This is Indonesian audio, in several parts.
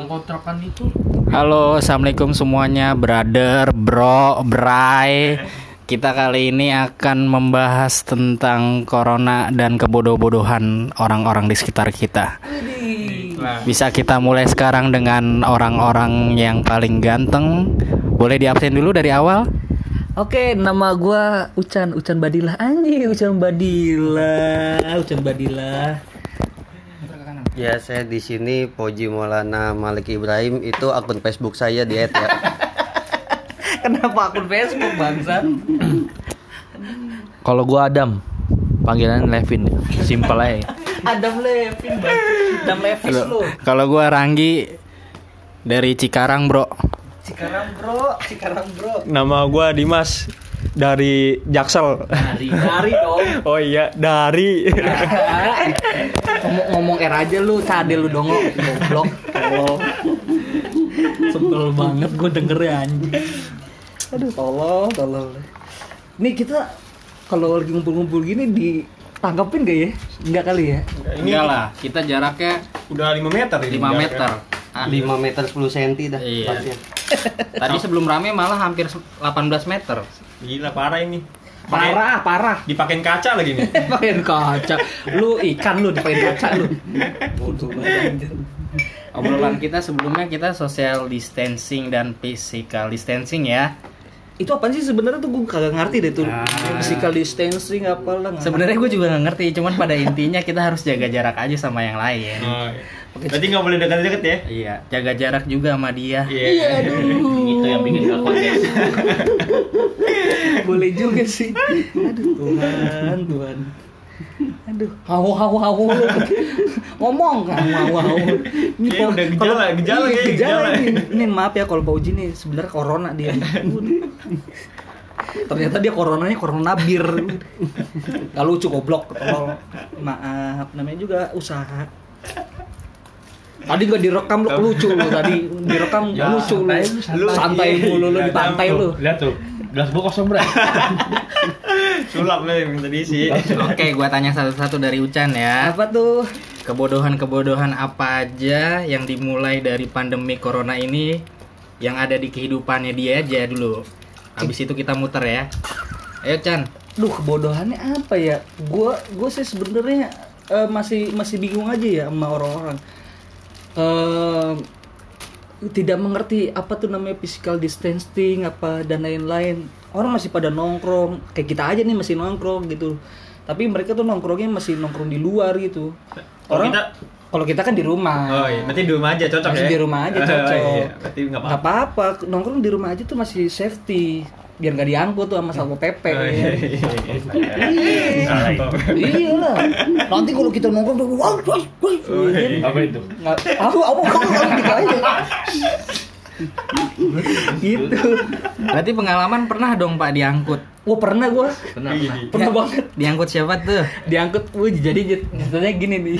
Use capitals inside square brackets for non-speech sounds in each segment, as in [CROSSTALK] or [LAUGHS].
yang kontrakan itu Halo, assalamualaikum semuanya, brother, bro, bray. Kita kali ini akan membahas tentang corona dan kebodoh-bodohan orang-orang di sekitar kita. Bisa kita mulai sekarang dengan orang-orang yang paling ganteng. Boleh diabsen dulu dari awal? Oke, nama gua Ucan, Ucan Badila. Anjing, Ucan Badila, Ucan Badila. Ya saya di sini Poji Maulana Malik Ibrahim itu akun Facebook saya di ya. [LAUGHS] Kenapa akun Facebook bangsa? kalau gua Adam panggilan Levin simpel aja Adam Levin, bang. Adam Levis lu. Kalau gua Ranggi dari Cikarang, Bro. Cikarang bro, Cikarang bro. Nama gua Dimas dari Jaksel. Dari, dari dong. [LAUGHS] Oh iya, dari. ngomong, ngomong R aja lu, cadel lu dong goblok. Tolong. Sebel banget gue denger ya anjing. Aduh, tolong, tolong. Nih kita kalau lagi ngumpul-ngumpul gini ditanggapin gak ya? Enggak kali ya? Enggak lah, kita jaraknya Udah 5 meter 5 meter. Ah, 5 meter 10 cm dah. Iya. Tadi sebelum rame malah hampir 18 meter. Gila parah ini. Parah, parah. Dipakein kaca lagi nih. [LAUGHS] Pakein kaca. Lu ikan lu dipakein kaca lu. Bodoh banget. Obrolan kita sebelumnya kita social distancing dan physical distancing ya. Itu apa sih sebenarnya tuh gue kagak ngerti deh tuh. Ah. Physical distancing apalah. Sebenarnya gue juga nggak ngerti, cuman pada intinya kita harus jaga jarak aja sama yang lain. Oh, iya. Berarti nggak boleh dekat-dekat ya? Iya, jaga jarak juga sama dia. Iya, aduh. itu yang bikin gak kontes [LAUGHS] Boleh juga sih. Aduh Tuhan, Tuhan. Aduh, hau hau hau. Ngomong kan, hau hau. Ini Kayaknya kok- udah gejala, kalau- gejala iya, gejala. gejala. Ini, ini maaf ya kalau Pak Uji nih sebenarnya corona dia. Ternyata dia coronanya corona bir. Gak lucu goblok. Tolong. Maaf, namanya juga usaha. Tadi gak direkam lu lucu lu tadi direkam Ya, lucu lu. santai lu, Santai mulu lu di pantai lu. lihat tuh gelas gua kosong bro Sulap lah yang minta diisi. Oke, gua tanya satu-satu dari Ucan ya. Apa tuh? Kebodohan-kebodohan apa aja yang dimulai dari pandemi corona ini yang ada di kehidupannya dia aja dulu. Habis itu kita muter ya. Ayo Chan. Duh, kebodohannya apa ya? Gua gua sih sebenarnya eh, masih masih bingung aja ya sama orang-orang. Eh, tidak mengerti apa tuh namanya physical distancing apa dan lain-lain. Orang masih pada nongkrong, kayak kita aja nih masih nongkrong gitu. Tapi mereka tuh nongkrongnya masih nongkrong di luar gitu. Kalau Orang kita- kalau kita kan di rumah. Oh iya, berarti di rumah aja cocok Masih ya? di rumah aja [LAUGHS] Oh, cocok. iya. Berarti apa-apa, nongkrong di rumah aja tuh masih safety. Biar nggak diangkut tuh sama satpol pp. Oh, iya, iya, iya. Iya lah. Nanti kalau kita nongkrong tuh, wah, wah, wah. Oh, iya. apa itu Nggak, aku, aku, aku, aku, gitu aja. gitu. Berarti pengalaman pernah dong Pak diangkut. Wah pernah gua, pernah pernah pernah Ya, banget. [LAUGHS] Diangkut siapa tuh? Diangkut, wah jadi ceritanya gini nih.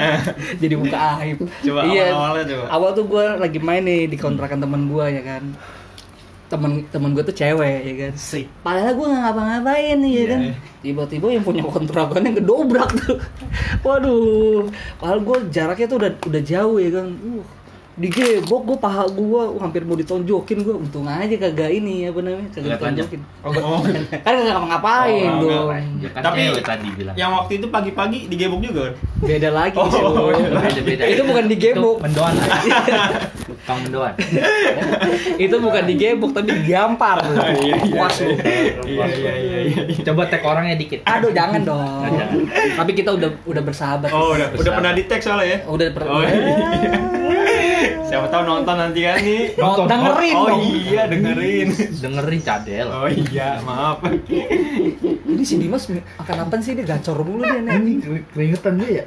[LAUGHS] jadi buka aib. Coba iya. awal-awalnya coba. Awal tuh gua lagi main nih di kontrakan temen gua ya kan. Temen temen gue tuh cewek ya kan. Padahal gue nggak ngapa-ngapain nih ya kan. Tiba-tiba yang punya kontrakannya ngedobrak tuh. [LAUGHS] Waduh. Padahal gue jaraknya tuh udah udah jauh ya kan. Uh, digebok gue paha gue hampir mau ditonjokin gue untung aja kagak ini apa namanya kagak ditonjokin. Oh, [LAUGHS] kan kagak ngapa-ngapain Oh, dong ya kan Tapi- tadi bilang. yang waktu itu pagi-pagi digebok juga kan? beda lagi Oh, sih Bro. beda beda itu bukan digebok mendoan [LAUGHS] tukang mendoan itu bukan digebok tapi digampar iya, iya. puas lu Iya, iya, iya, iya. coba tag orangnya dikit. Aduh jangan dong. [LAUGHS] Tapi kita udah udah bersahabat. Oh, udah, udah pernah di tag soalnya ya? udah per- Oh, iya. Siapa tahu nonton nanti kan nih. Nonton. dengerin oh, dong. iya, dengerin. dengerin cadel Oh iya, maaf. ini si Dimas akan apa sih dia gacor mulu dia nih keringetan dia ya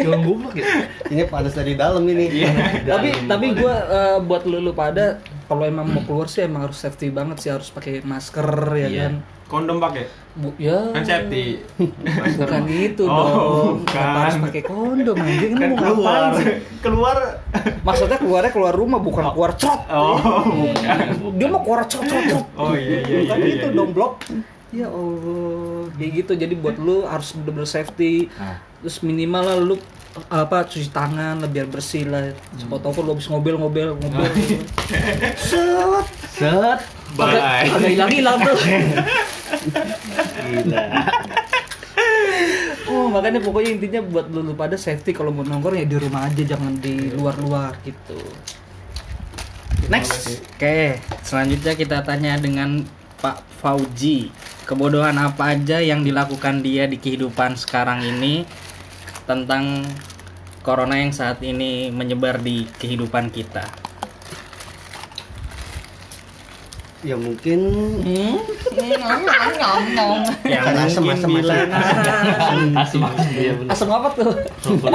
cuma goblok ya Ini panas dari dalam ini. tapi tapi gue buat lu, lu pada kalau emang mau keluar sih emang harus safety banget sih harus pakai masker ya Iya. kan Kondom pakai. Bu, ya Kan safety. [LAUGHS] bukan gitu Oh, dong bukan. Kenapa harus pakai kondom anjing Kan mau keluar. sih? Keluar. maksudnya keluarnya keluar rumah bukan keluar trot Oh, bukan. dia mau keluar trot trot trot Oh iya iya bukan iya. itu iya. dong blok ya allah kayak gitu jadi buat lu harus bener-bener safety Nah. terus minimal lah lu apa cuci tangan lah biar bersih lah siapa tahu kan lu habis ngobel ngobel [LAUGHS] ngobel set Set. Bye. agak hilang hilang tuh. Gila. [LAUGHS] oh makanya pokoknya intinya buat lu, pada safety kalau mau nongkrong ya di rumah aja jangan di luar luar gitu. Next. oke selanjutnya kita tanya dengan Pak Fauji. Kebodohan apa aja yang dilakukan dia di kehidupan sekarang ini tentang corona yang saat ini menyebar di kehidupan kita Ya mungkin Hmm? yang Kan [LAUGHS] asem, mungkin asem, Asem bener. asem apa tuh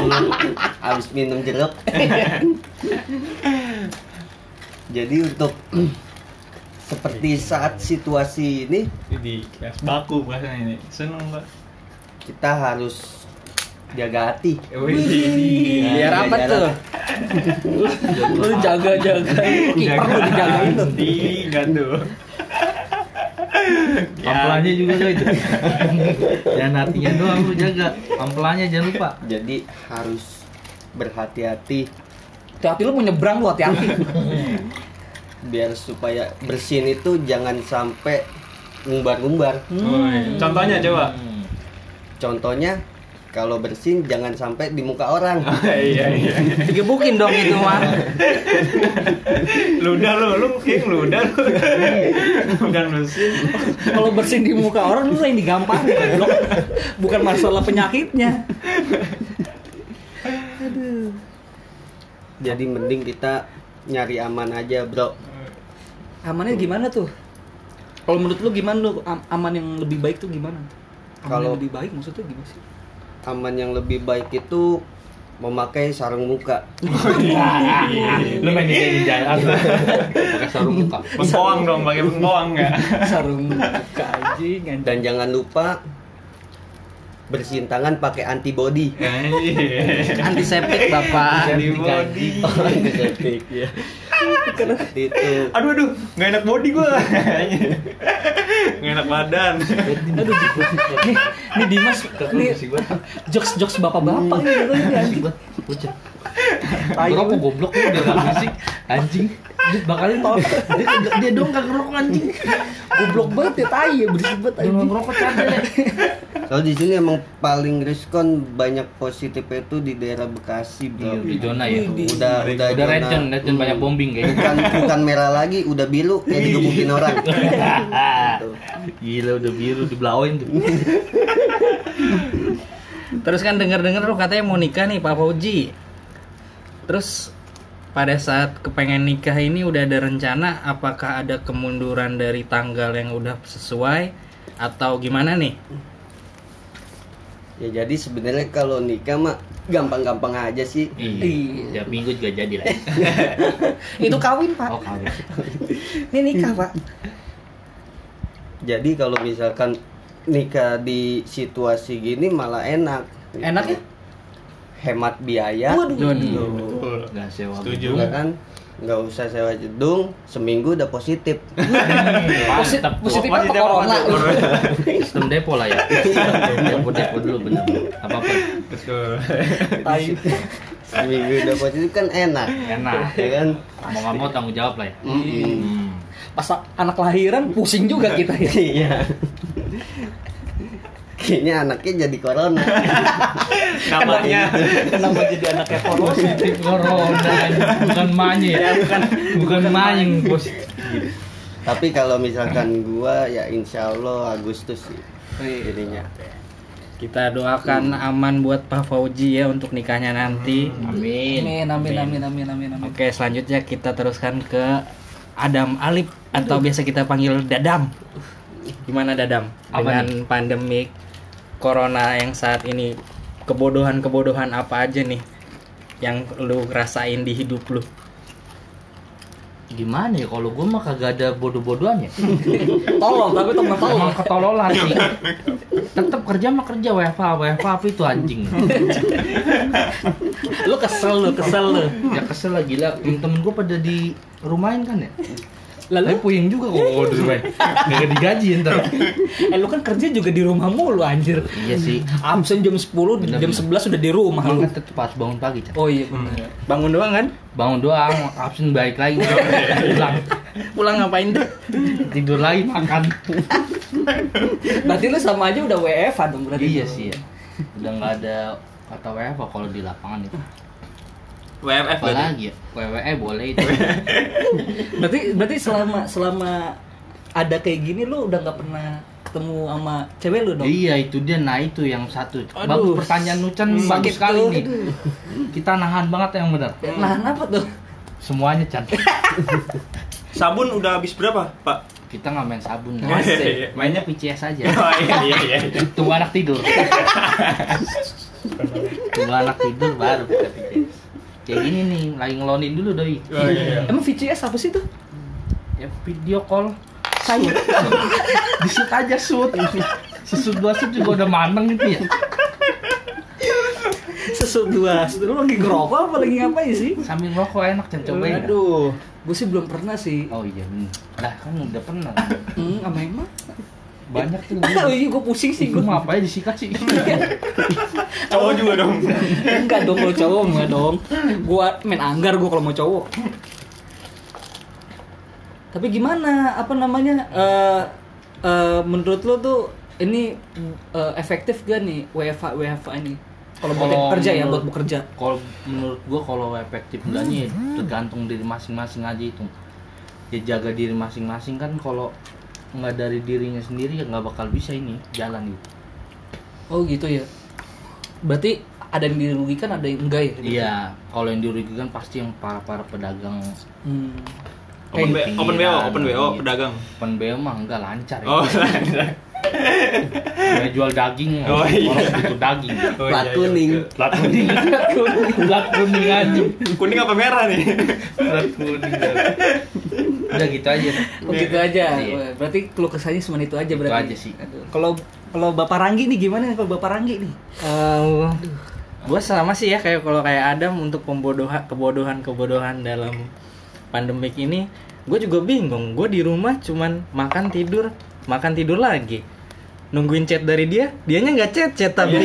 [LAUGHS] habis minum jeruk. [LAUGHS] Jadi untuk seperti saat situasi ini Di baku bahasanya ini. Seneng mbak. kita harus jaga hati. Wih. biar apa tuh lu jaga jaga kiper lu dijagain tuh Tiga tuh. Ampelannya juga tuh itu. Jangan hatinya doang lu jaga. Ampelannya jangan lupa. Jadi harus berhati-hati hati lu mau nyebrang lu hati-hati biar supaya bersin itu jangan sampai ngumbar-ngumbar. Contohnya coba. Contohnya kalau bersin jangan sampai di muka orang. [LAUGHS] Iya iya. digebukin dong itu mah [LAUGHS] Ludah lu, lu king ludah lu. [LAUGHS] Bukan mesin. kalau bersin di muka orang lu yang digampar bukan masalah penyakitnya Jadi mending kita nyari aman aja, Bro. amannya gimana tuh kalau menurut lu gimana lu am- aman yang lebih baik tuh gimana aman Kalau- yang lebih baik maksudnya gimana sih Aman yang lebih baik itu memakai sarung muka. [LAUGHS] Lu main kayak ninja pakai sarung muka. Pengkoang dong, pakai pengkoang ya. sarung muka anjing. Dan jangan lupa bersihin tangan pakai antibody. Iya. antiseptik bapak Jadi body. Oh, antiseptik ya. Seperti itu. Aduh aduh, nggak enak body gua. Nggak enak badan. aduh nih, nih Dimas nih jokes jokes bapak bapak ini gitu, ini. Ngerokok goblok lu udah gak berisik anjing. Dia bakalin dia, dia dong kagak ngerokok anjing. goblok banget ya tai ya berisik banget anjing ngerokok cadel. Kalau di sini emang paling riskon banyak positifnya itu di daerah Bekasi, Bro. Iya, di zona ya. Udah udah Udah red zone banyak bombing kayaknya. Bukan bukan merah lagi, udah biru kayak digebukin orang. Gitu. [LAUGHS] Gila udah biru dibelauin tuh. Terus kan denger-denger lu katanya mau nikah nih Pak Fauji. Terus pada saat kepengen nikah ini udah ada rencana apakah ada kemunduran dari tanggal yang udah sesuai atau gimana nih? Ya jadi sebenarnya kalau nikah mah gampang-gampang aja sih. Iya. Tiap minggu juga jadi lah. [LAUGHS] Itu kawin, Pak. Oh kawin. [LAUGHS] Ini nikah, Pak. Jadi kalau misalkan nikah di situasi gini malah enak. Enak ya? Hemat biaya. Waduh. Betul. Gak sewa. Setuju. Ya kan? Nggak usah sewa gedung, seminggu udah positif. [LAUGHS] Posit Mantap. positif apa Positif corona? Sistem depo lah ya. Depo depo dulu bener. Apa apa. Betul. Seminggu udah positif kan enak. Enak. Ya kan? Mau nggak mau tanggung jawab lah ya. Mm-mm. Hmm. Pas anak lahiran pusing juga kita ya. [LAUGHS] Iya. Kayaknya anaknya jadi corona. [LAUGHS] Namanya. Kenapa jadi anaknya corona? Positif corona bukan manye ya. Bukan bukan manying bos. Tapi kalau misalkan gua ya insya Allah Agustus sih jadinya. Kita doakan aman buat Pak Fauji ya untuk nikahnya nanti. Amin. Amin, amin, amin, amin, amin, amin. Oke, selanjutnya kita teruskan ke Adam Alip atau biasa kita panggil Dadam. Gimana Dadam? Apa Dengan pandemik corona yang saat ini kebodohan-kebodohan apa aja nih yang lu rasain di hidup lu? Gimana ya kalau gue mah kagak ada bodoh-bodohan ya. [LAUGHS] Tolong, tapi teman Emang ketololan sih. Tetap kerja mah kerja WFH, WFH apa itu anjing. Lu kesel lu, kesel lu. Ya kesel lah gila. Temen-temen gue pada di rumahin kan ya. Lalu Tapi puyeng juga kok kalau di rumah. Gak digaji ntar. [LAUGHS] eh lu kan kerja juga di rumah mulu anjir. Iya sih. Absen jam 10, jam 11 udah di rumah lu. kan tetap harus bangun pagi. Chan. Oh iya bener. Bangun doang kan? Bangun doang, absen balik lagi. [LAUGHS] Pulang. Pulang ngapain tuh? Tidur lagi makan. Berarti lu sama aja udah WFH dong berarti. iya sih ya. Udah nggak ada kata WFH kalau di lapangan itu. Berarti. Apalagi ya? WWE boleh itu. [LAUGHS] Berarti berarti selama selama ada kayak gini lu udah nggak pernah ketemu sama cewek lu dong? Iya itu dia nah itu yang satu. Aduh. Bagus pertanyaan Nucan Hmm, bagus sakit sekali tuh, nih. Kita nahan banget yang benar. Nahan apa tuh? Semuanya Chan. [LAUGHS] Sabun udah habis berapa, Pak? Kita nggak main sabun. Asik. Mainnya PCS aja. [LAUGHS] Oh iya iya iya. Tunggu anak tidur. Tunggu anak tidur baru kita PCS. Kayak gini nih, lagi ngelonin dulu doi. Oh iya. Emang VCS apa sih tuh? Ya video call. Saya di shoot [LAUGHS] aja shoot. Sesut dua shoot juga udah maneng gitu ya. Sesut dua. Lu lagi ngerokok apa lagi ngapain sih? Sambil ngerokok enak Chan cobain. Aduh, gue sih belum pernah sih. Oh iya bener. Lah kan udah pernah. Hmm, sama emang. Banyak tuh. [LAUGHS] Oh iya, gue pusing sih. Gue Gue mau apa aja disikat sih. [LAUGHS] Cowok juga dong. enggak dong kalau cowok enggak dong. Gua main anggar gua kalau mau cowok. Tapi gimana? Apa namanya? Eh eh, menurut lo tuh ini eh, efektif gak nih WFH WFH ini? Kalau buat kerja ya, buat bekerja. Kalau menurut gua kalau efektif enggaknya ya tergantung diri masing-masing aja itu. Ya jaga diri masing-masing kan kalau nggak dari dirinya sendiri ya nggak bakal bisa ini jalan gitu. Oh gitu ya. Berarti ada yang dirugikan, ada yang enggak ya? Iya, kalau yang dirugikan pasti yang para para pedagang. Hmm. Open, B- open BO, open BO, Iya. pedagang. Open BO mah enggak lancar ya. Oh, [LAUGHS] Kayak jual daging, Oh, iya. orang butuh daging. Oh, Plat iya, iya, kuning. iya. Plat kuning, plat kuning aja. Kuning apa merah nih? Plat kuning. Udah gitu aja. Oh gitu aja. Iya. Wah, Berarti keluh kesahnya cuma itu aja berarti. aja sih. Kalau kalau Bapak Ranggi nih gimana nih kalau Bapak Ranggi nih? gue sama sih ya kayak kalau kayak Adam untuk pembodohan kebodohan kebodohan dalam pandemik ini gue juga bingung gue di rumah cuman makan tidur makan tidur lagi nungguin chat dari dia dianya nggak chat chat tapi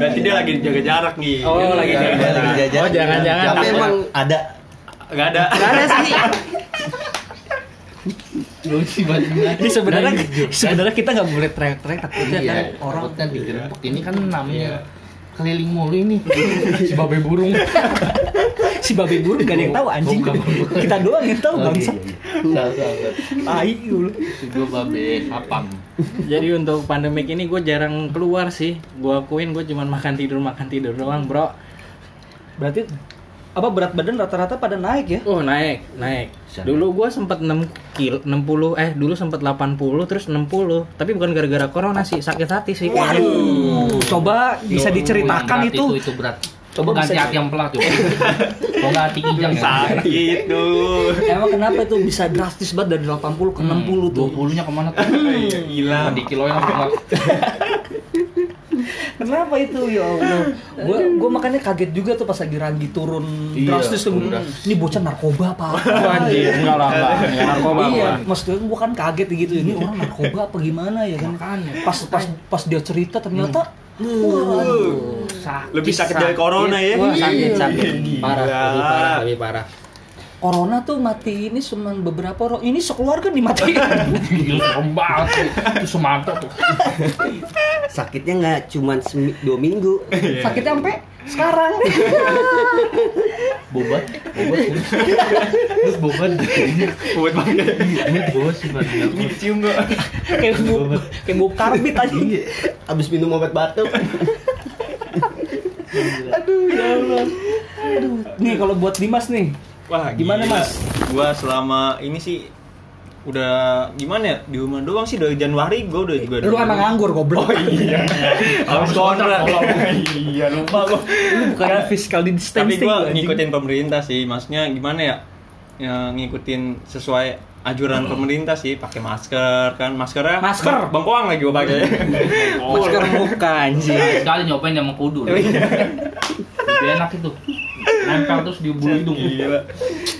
Berarti dia lagi jaga jarak nih. Oh, lagi jaga lagi jajan. Oh, jangan-jangan. Tapi emang ada Enggak ada. Nggak ada sih [LAUGHS] Lucu banget. Ini sebenarnya sebenarnya kita nggak boleh teriak-teriak takutnya kan Iya, orang orang kan digerebek ini kan namanya keliling mulu ini si babe burung [LAUGHS] si babi burung gak ada yang tahu anjing. Bukan, bukan. Kita doang yang tahu Oh, bangsa. iya, iya. Tai. Si gua babe apam jadi untuk pandemik ini gue jarang keluar sih gue akuin gue cuman makan tidur makan tidur doang bro Berarti apa berat badan rata-rata pada naik ya? Oh naik, naik. Dulu gua sempat 6 kilo, 60 eh dulu sempat 80 terus 60. Tapi bukan gara-gara corona sih, sakit hati sih. Waduh, coba bisa Yang diceritakan berat itu. itu itu berat Coba ganti hati yang pelat tuh kalau [LAUGHS] nggak hati kijang ya Sakit tuh. Emang kenapa itu bisa drastis banget dari 80 ke 60 tuh? 20 nya ke mana tuh Gila. di apa enggak [LAUGHS] Kenapa itu ya Allah? Gua gua makanya kaget juga tuh pas lagi Ranggi turun Iya, drastis tuh. Ini bocah narkoba apa? [LAUGHS] Anjir, enggak lah, enggak. Enggak narkoba iya, maksudnya gua kan kaget gitu. Ini orang narkoba apa gimana ya kan? Pas pas pas dia cerita ternyata waduh. sakit Lebih sakit dari corona ya. Wah, sakit, sakit. Parah, lebih parah, lebih parah. Corona tuh mati ini cuma beberapa orang. Ini sekeluarga dimatiin. gila banget tuh. itu semantap tuh sakitnya nggak cuma dua minggu. Sakitnya sampai sekarang. bobat bobat terus bobat Buat banget. bobat sih banget Ini kecium gak? kayak bu kayak bu karbit aja. Abis minum obat batuk. Aduh ya Allah. Aduh. Nih kalau buat Dimas nih. Wah, Gimana, gila. Mas? Gua selama ini sih udah gimana ya di rumah doang sih dari Januari gua udah juga Lu emang nganggur goblok. oh iya [LAUGHS] harus kontrak [LAUGHS] iya lupa gua Lu bukan physical tapi distancing. gua lu, anjing. ngikutin pemerintah sih maksudnya gimana ya ya ngikutin sesuai anjuran pemerintah sih pakai masker kan maskernya Masker? bengkoang lagi gua pakai Masker muka anjing. sekali nyobain sama kudu Oh, iya. lebih enak itu nempel terus di bulu hidung Gila.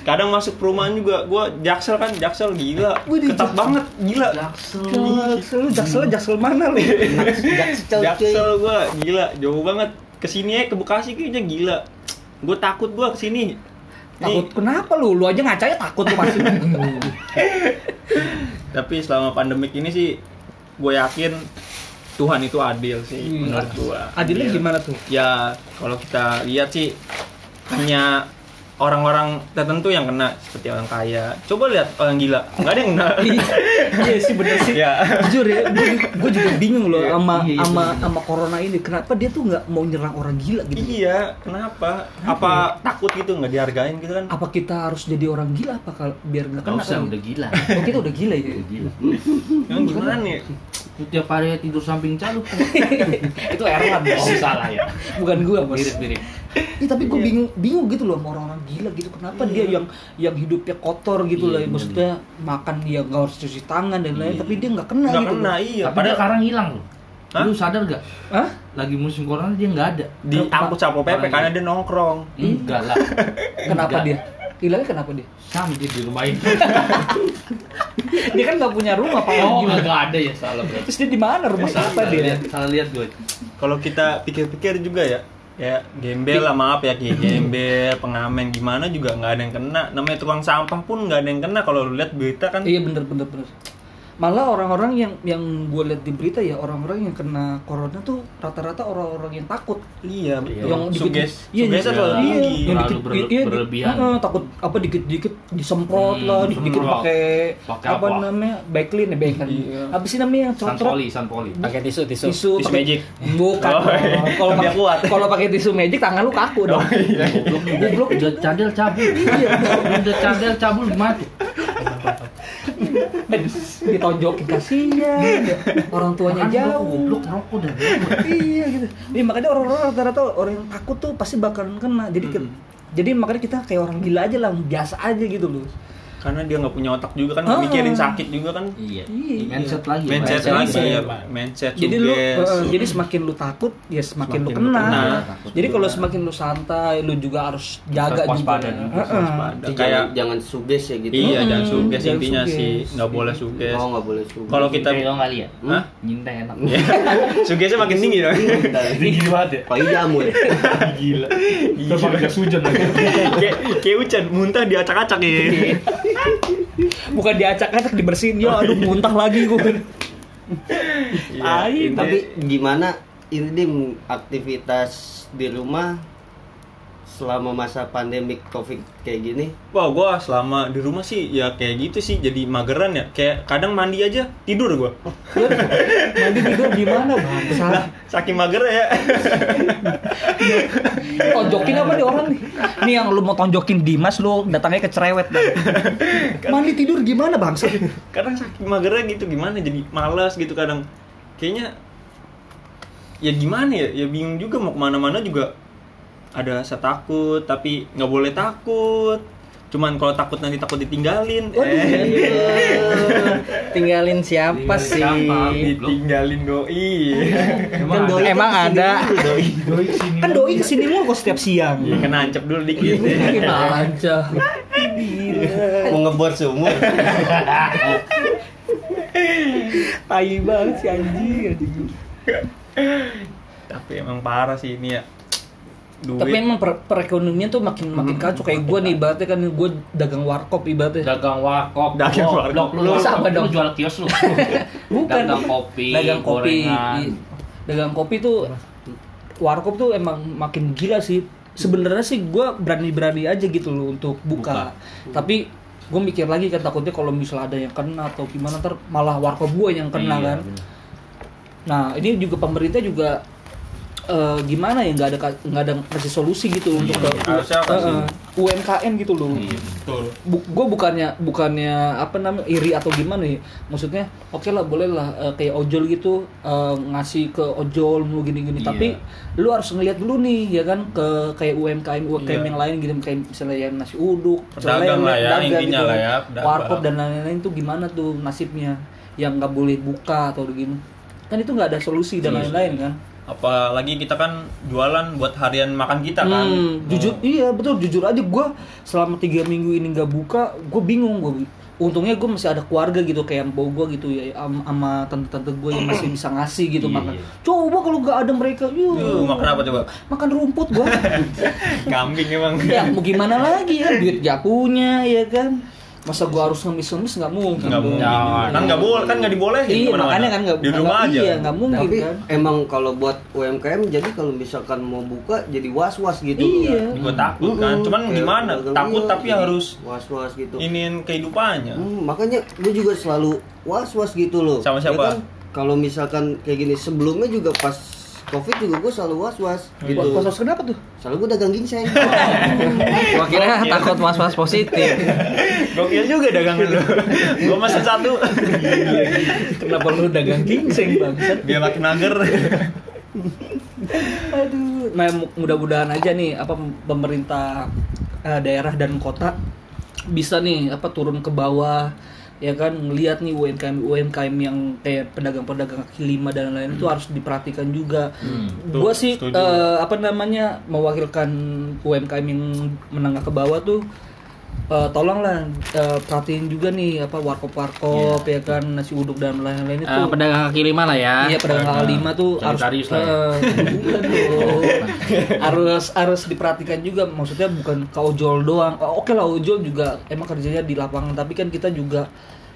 kadang masuk perumahan juga gua jaksel kan jaksel gila ketat banget gila Jaksel. Jaksel, lu jaksel, jaksel mana lu? Jaksel, jaksel gua gila jauh banget ke sini ya ke Bekasi kayaknya gila gue takut gua ke sini Takut kenapa lu? Lu aja ngacanya takut lu pasti. tapi selama pandemik ini sih gue yakin Tuhan itu adil sih menurut gua Adilnya Adil. gimana tuh? ya kalau kita lihat sih hanya orang-orang tertentu yang kena seperti orang kaya coba lihat orang gila nggak ada yang kena Iya sih bener sih. ya Jujur ya, gue juga bingung loh Iya, sama iya, iya, sama sama corona ini. Kenapa dia tuh nggak mau nyerang orang gila gitu? iya kenapa apa takut gitu nggak dihargain gitu kan Apa kita harus jadi orang gila apa kalau biar nggak kena? usah, kan? udah gila. Oh, kita udah gila ya. Udah gila. Emang gimana nih Lu tiap hari tidur samping caluk. [LAUGHS] Itu Erwan. Oh, salah ya. Bukan gua, Bos. Mirip-mirip. Ih, tapi gue bingung bingung gitu loh sama orang-orang gila gitu. Kenapa dia yang yang hidupnya kotor gitu Iya, bener. Maksudnya makan dia nggak harus cuci tangan dan lain, Iya. tapi dia nggak kena nggak gitu. kena loh. iya Nah, padahal sekarang hilang loh. Hah? Lu sadar gak? Hah? Lagi musim corona dia nggak ada. di angkut sapo pp Orang karena dia nongkrong Enggak lah. [LAUGHS] Kenapa Enggak. dia? Hilangnya kenapa dia? Sama dia di rumah ini. [LAUGHS] Dia kan nggak punya rumah pak. Oh, enggak ada ya salah berarti. Terus dia di mana rumah siapa Salah dia? lihat, salah lihat gue. kalau kita pikir-pikir juga ya ya gembel lah maaf ya kayak gembel pengamen gimana juga nggak ada yang kena. Namanya tukang sampah pun nggak ada yang kena kalau lu lihat berita kan. Iya bener bener bener. Malah orang-orang yang yang gue lihat di berita ya orang-orang yang kena corona tuh rata-rata orang-orang yang takut. iya betul Yang dikit- suges iya, iya, terlalu iya, tinggi yang dikit, berle- iya, di- berlebihan. Heeh, takut apa dikit-dikit disemprot Hmm, lah, dikit-dikit pakai apa, apa? namanya backlin ya backlin. Iya. Apa sih namanya yang cotrot? Sanpoli, sanpoli. Pakai tisu tisu. Tisu, Tisu pakai- magic. Bukan. Oh, iya. Kalau pakai kuat. kalau pakai tisu magic tangan lu kaku dong. Goblok, goblok udah cadel cabul. Iya, udah cadel cabul gimana tuh? Ditonjokin kasihan. Orang tuanya Makan jauh. Goblok rokok dah. iya gitu. Iya makanya orang-orang rata-rata orang yang takut tuh pasti bakalan kena. Jadi ke- jadi makanya kita kayak orang gila aja lah, biasa aja gitu loh. Karena dia nggak punya otak juga kan Ah. mikirin sakit juga kan Iya. Iya. Mindset lagi. mindset mindset lagi lagi. ya mindset Jadi lu eh, jadi semakin lu takut, ya semakin, lu Semakin lu kena. kena. Takut Jadi kalau semakin lu santai, lu juga harus jaga Harus juga. Heeh. waspada. Kayak jangan, suges ya gitu. iya Hmm, jangan suges jangan intinya suges. sih nggak boleh suges Oh nggak boleh suges. kalau kita Nyintai kali ya? Hah? Nyintai enak. [LAUGHS] sugesnya makin tinggi dong Tinggi banget ya. Pakai jamur. [LAUGHS] Gila. Sama gas hujan lagi. [LAUGHS] kayak kayak hujan muntah diacak-acak ya [LAUGHS] Bukan diacak-acak dibersihin, ya aduh muntah lagi gue. Intinya- Tapi gimana ini aktivitas di rumah selama masa pandemik covid kayak gini? Wah, gua selama di rumah sih ya kayak gitu sih, jadi mageran ya. Kayak kadang mandi aja tidur gua. Nanti tidur gimana bangsa? Lah, saking mager ya. Tonjokin apa nih orang nih? Nih yang lu mau tonjokin Dimas, lu datangnya ke cerewet dah. Mandi tidur gimana bangsa? kadang saking magernya gitu gimana jadi malas gitu kadang. Kayaknya ya gimana ya? Ya bingung juga mau ke mana-mana juga ada rasa takut, tapi nggak boleh takut. Cuman kalau takut nanti takut ditinggalin. Eh, Tinggalin siapa Tinggalin sih? siapa? ditinggalin doi. Kan doi emang ada. Doi sini. Kan doi ke sini mulu kok setiap siang. Ya kena ancep dulu dikit. Gimana aja? Mau ngebor sumur. Tai banget si anjing. tapi emang parah sih ini ya. Duit. Tapi emang per- perekonomian tuh makin makin kacau kayak gue nih ibaratnya kan gue dagang warkop ibaratnya. Dagang warkop. Dagang Oh, warkop. Lu, lu, Sama dong. jual kios lu. [LAUGHS] Bukan. Dagang kopi, dagang kopi. gorengan. Iya. Dagang kopi tuh warkop tuh emang makin gila sih. Sebenarnya sih gue berani-berani aja gitu loh untuk buka. Tapi gue mikir lagi kan takutnya kalau misalnya ada yang kena atau gimana ntar malah warkop gue yang kena Iya, kan. bener. Nah ini juga pemerintah juga eh, gimana ya nggak ada nggak ada kasih solusi gitu untuk ke eh, eh, UMKM gitu loh. Iya. Betul. gue bukannya bukannya apa namanya iri atau gimana ya maksudnya oke lah boleh lah eh, kayak ojol gitu eh, ngasih ke ojol mulu gini-gini Iya. tapi lu harus ngeliat dulu nih ya kan ke kayak UMKM UMKM Iya. yang lain gitu kayak misalnya yang nasi uduk Pedagang lah ya, pedagang intinya lah ya, warkop dan lain-lain tuh gimana tuh nasibnya yang nggak boleh buka atau gini kan itu nggak ada solusi dan Iya. lain-lain kan apalagi kita kan jualan buat harian makan kita kan. Hmm, jujur iya betul jujur aja gue selama tiga minggu ini nggak buka gue bingung gue untungnya gue masih ada keluarga gitu kayak bau gue gitu ya am- sama tante-tante gue yang masih bisa ngasih gitu Iya, makan. Iya. coba kalau nggak ada mereka yuk makan apa coba? Makan rumput gue [LAUGHS] kambing emang. Ya mau gimana lagi ya duit gak punya ya kan masa gue harus ngemis-ngemis nggak mungkin nggak mungkin. Kan nggak boleh kan nggak dibolehin iya makanya kan nggak di rumah aja. iya nggak mungkin Tapi kan. emang kalau buat UMKM jadi kalau misalkan mau buka jadi was-was gitu. Iya. gue takut kan. Cuman kayak gimana takut iya, tapi jadi harus was-was gitu. iniin kehidupannya. Hmm, makanya gue juga selalu was-was gitu loh. Sama Ya siapa? kan, kalau misalkan kayak gini sebelumnya juga pas covid juga gue selalu was-was gitu. Pas kenapa tuh? Soalnya gue dagang ginseng. [LAUGHS] Gua kira takut was-was positif. gokil juga dagangan lu gue masih satu Kenapa lu dagang ginseng bang? biar makin mager Aduh, nah, mu- mudah-mudahan aja nih apa pemerintah eh, daerah dan kota bisa nih apa turun ke bawah ya kan ngelihat nih UMKM UMKM yang kayak pedagang-pedagang kaki lima dan lain-lain itu harus diperhatikan juga. tuh, Gua sih setuju. eh, apa namanya mewakilkan UMKM yang menengah ke bawah tuh eh, tolonglah eh, perhatiin juga nih apa warkop-warkop ya kan nasi uduk dan lain-lain itu. Eh, pedagang kaki lima lah ya. Iya pedagang kaki lima tuh harus dong. [LAUGHS] harus harus diperhatikan juga maksudnya bukan ke ojol doang. Oh, Oke lah ojol juga emang kerjanya di lapangan tapi kan kita juga